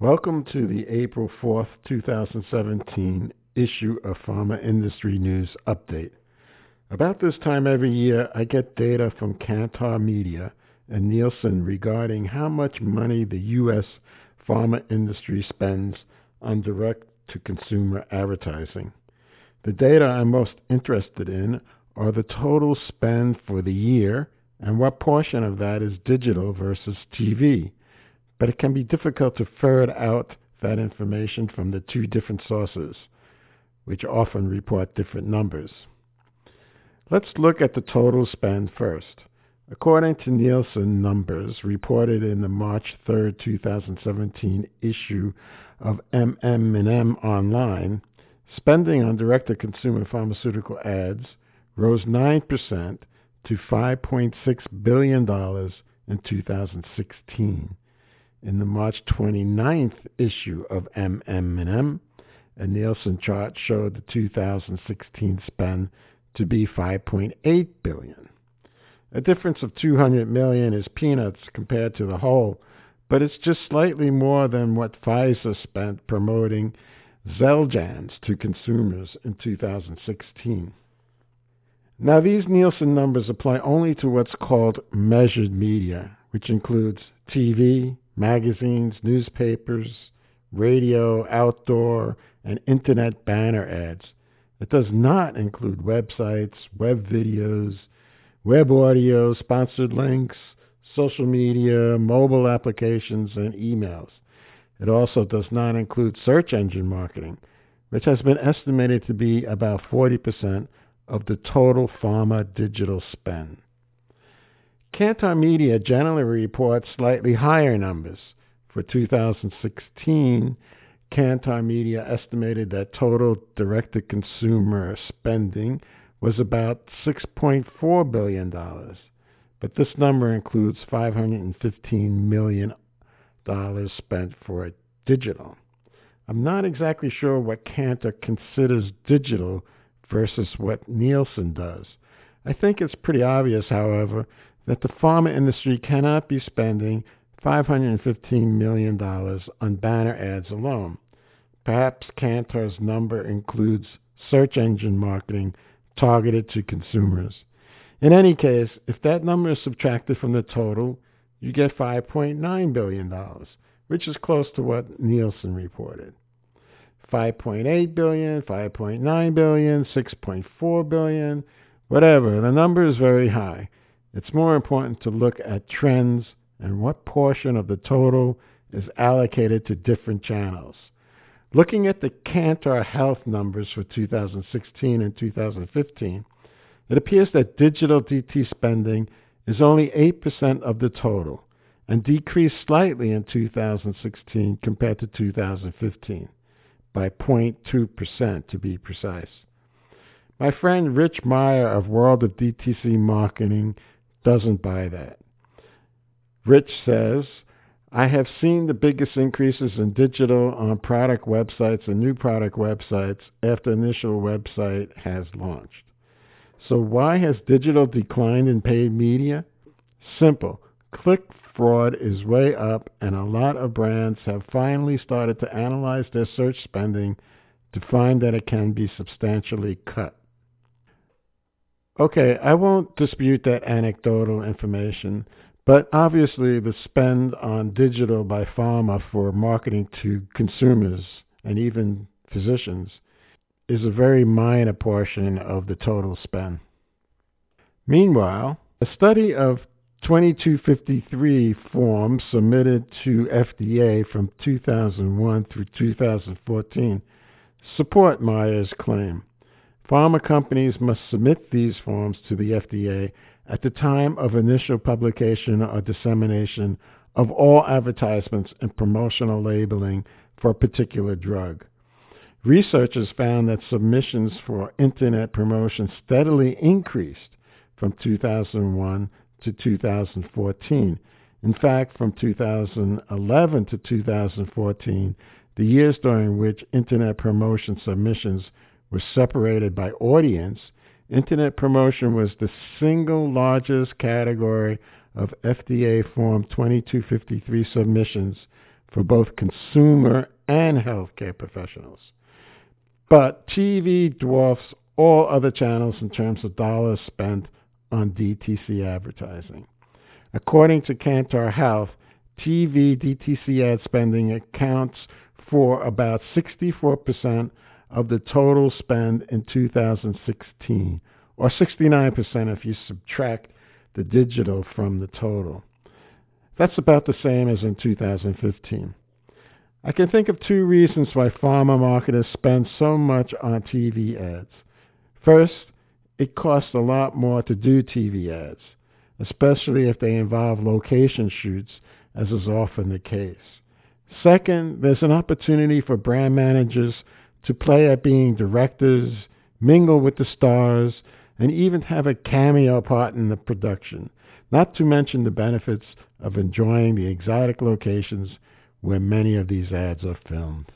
Welcome to the April 4th, 2017 issue of Pharma Industry News Update. About this time every year, I get data from Kantar Media and Nielsen regarding how much money the U.S. pharma industry spends on direct to consumer advertising. The data I'm most interested in are the total spend for the year and what portion of that is digital versus TV but it can be difficult to ferret out that information from the two different sources, which often report different numbers. Let's look at the total spend first. According to Nielsen numbers reported in the March 3, 2017 issue of MM&M Online, spending on direct-to-consumer pharmaceutical ads rose 9% to $5.6 billion in 2016 in the March 29th issue of MM&M, a Nielsen chart showed the 2016 spend to be 5.8 billion. A difference of 200 million is peanuts compared to the whole, but it's just slightly more than what Pfizer spent promoting Xeljanz to consumers in 2016. Now, these Nielsen numbers apply only to what's called measured media, which includes TV, magazines, newspapers, radio, outdoor, and internet banner ads. It does not include websites, web videos, web audio, sponsored links, social media, mobile applications, and emails. It also does not include search engine marketing, which has been estimated to be about 40% of the total pharma digital spend. Kantar Media generally reports slightly higher numbers. For 2016, Kantar Media estimated that total direct to consumer spending was about $6.4 billion. But this number includes $515 million spent for digital. I'm not exactly sure what Kantar considers digital versus what Nielsen does. I think it's pretty obvious, however, that the pharma industry cannot be spending $515 million on banner ads alone. Perhaps Kantar's number includes search engine marketing targeted to consumers. In any case, if that number is subtracted from the total, you get $5.9 billion, which is close to what Nielsen reported. 5.8 billion, 5.9 billion, 6.4 billion, whatever. The number is very high. It's more important to look at trends and what portion of the total is allocated to different channels. Looking at the Kantar Health numbers for 2016 and 2015, it appears that digital DT spending is only 8% of the total and decreased slightly in 2016 compared to 2015, by 0.2% to be precise. My friend Rich Meyer of World of DTC Marketing doesn't buy that. Rich says, I have seen the biggest increases in digital on product websites and new product websites after initial website has launched. So why has digital declined in paid media? Simple. Click fraud is way up, and a lot of brands have finally started to analyze their search spending to find that it can be substantially cut. Okay, I won't dispute that anecdotal information, but obviously the spend on digital by pharma for marketing to consumers and even physicians is a very minor portion of the total spend. Meanwhile, a study of 2253 forms submitted to FDA from 2001 through 2014 support Meyer's claim. Pharma companies must submit these forms to the FDA at the time of initial publication or dissemination of all advertisements and promotional labeling for a particular drug. Researchers found that submissions for internet promotion steadily increased from 2001 to 2014. In fact, from 2011 to 2014, the years during which internet promotion submissions was separated by audience, internet promotion was the single largest category of FDA Form 2253 submissions for both consumer and healthcare professionals. But TV dwarfs all other channels in terms of dollars spent on DTC advertising. According to Kantar Health, TV DTC ad spending accounts for about 64% of the total spend in 2016, or 69% if you subtract the digital from the total. That's about the same as in 2015. I can think of two reasons why pharma marketers spend so much on TV ads. First, it costs a lot more to do TV ads, especially if they involve location shoots, as is often the case. Second, there's an opportunity for brand managers to play at being directors, mingle with the stars, and even have a cameo part in the production, not to mention the benefits of enjoying the exotic locations where many of these ads are filmed.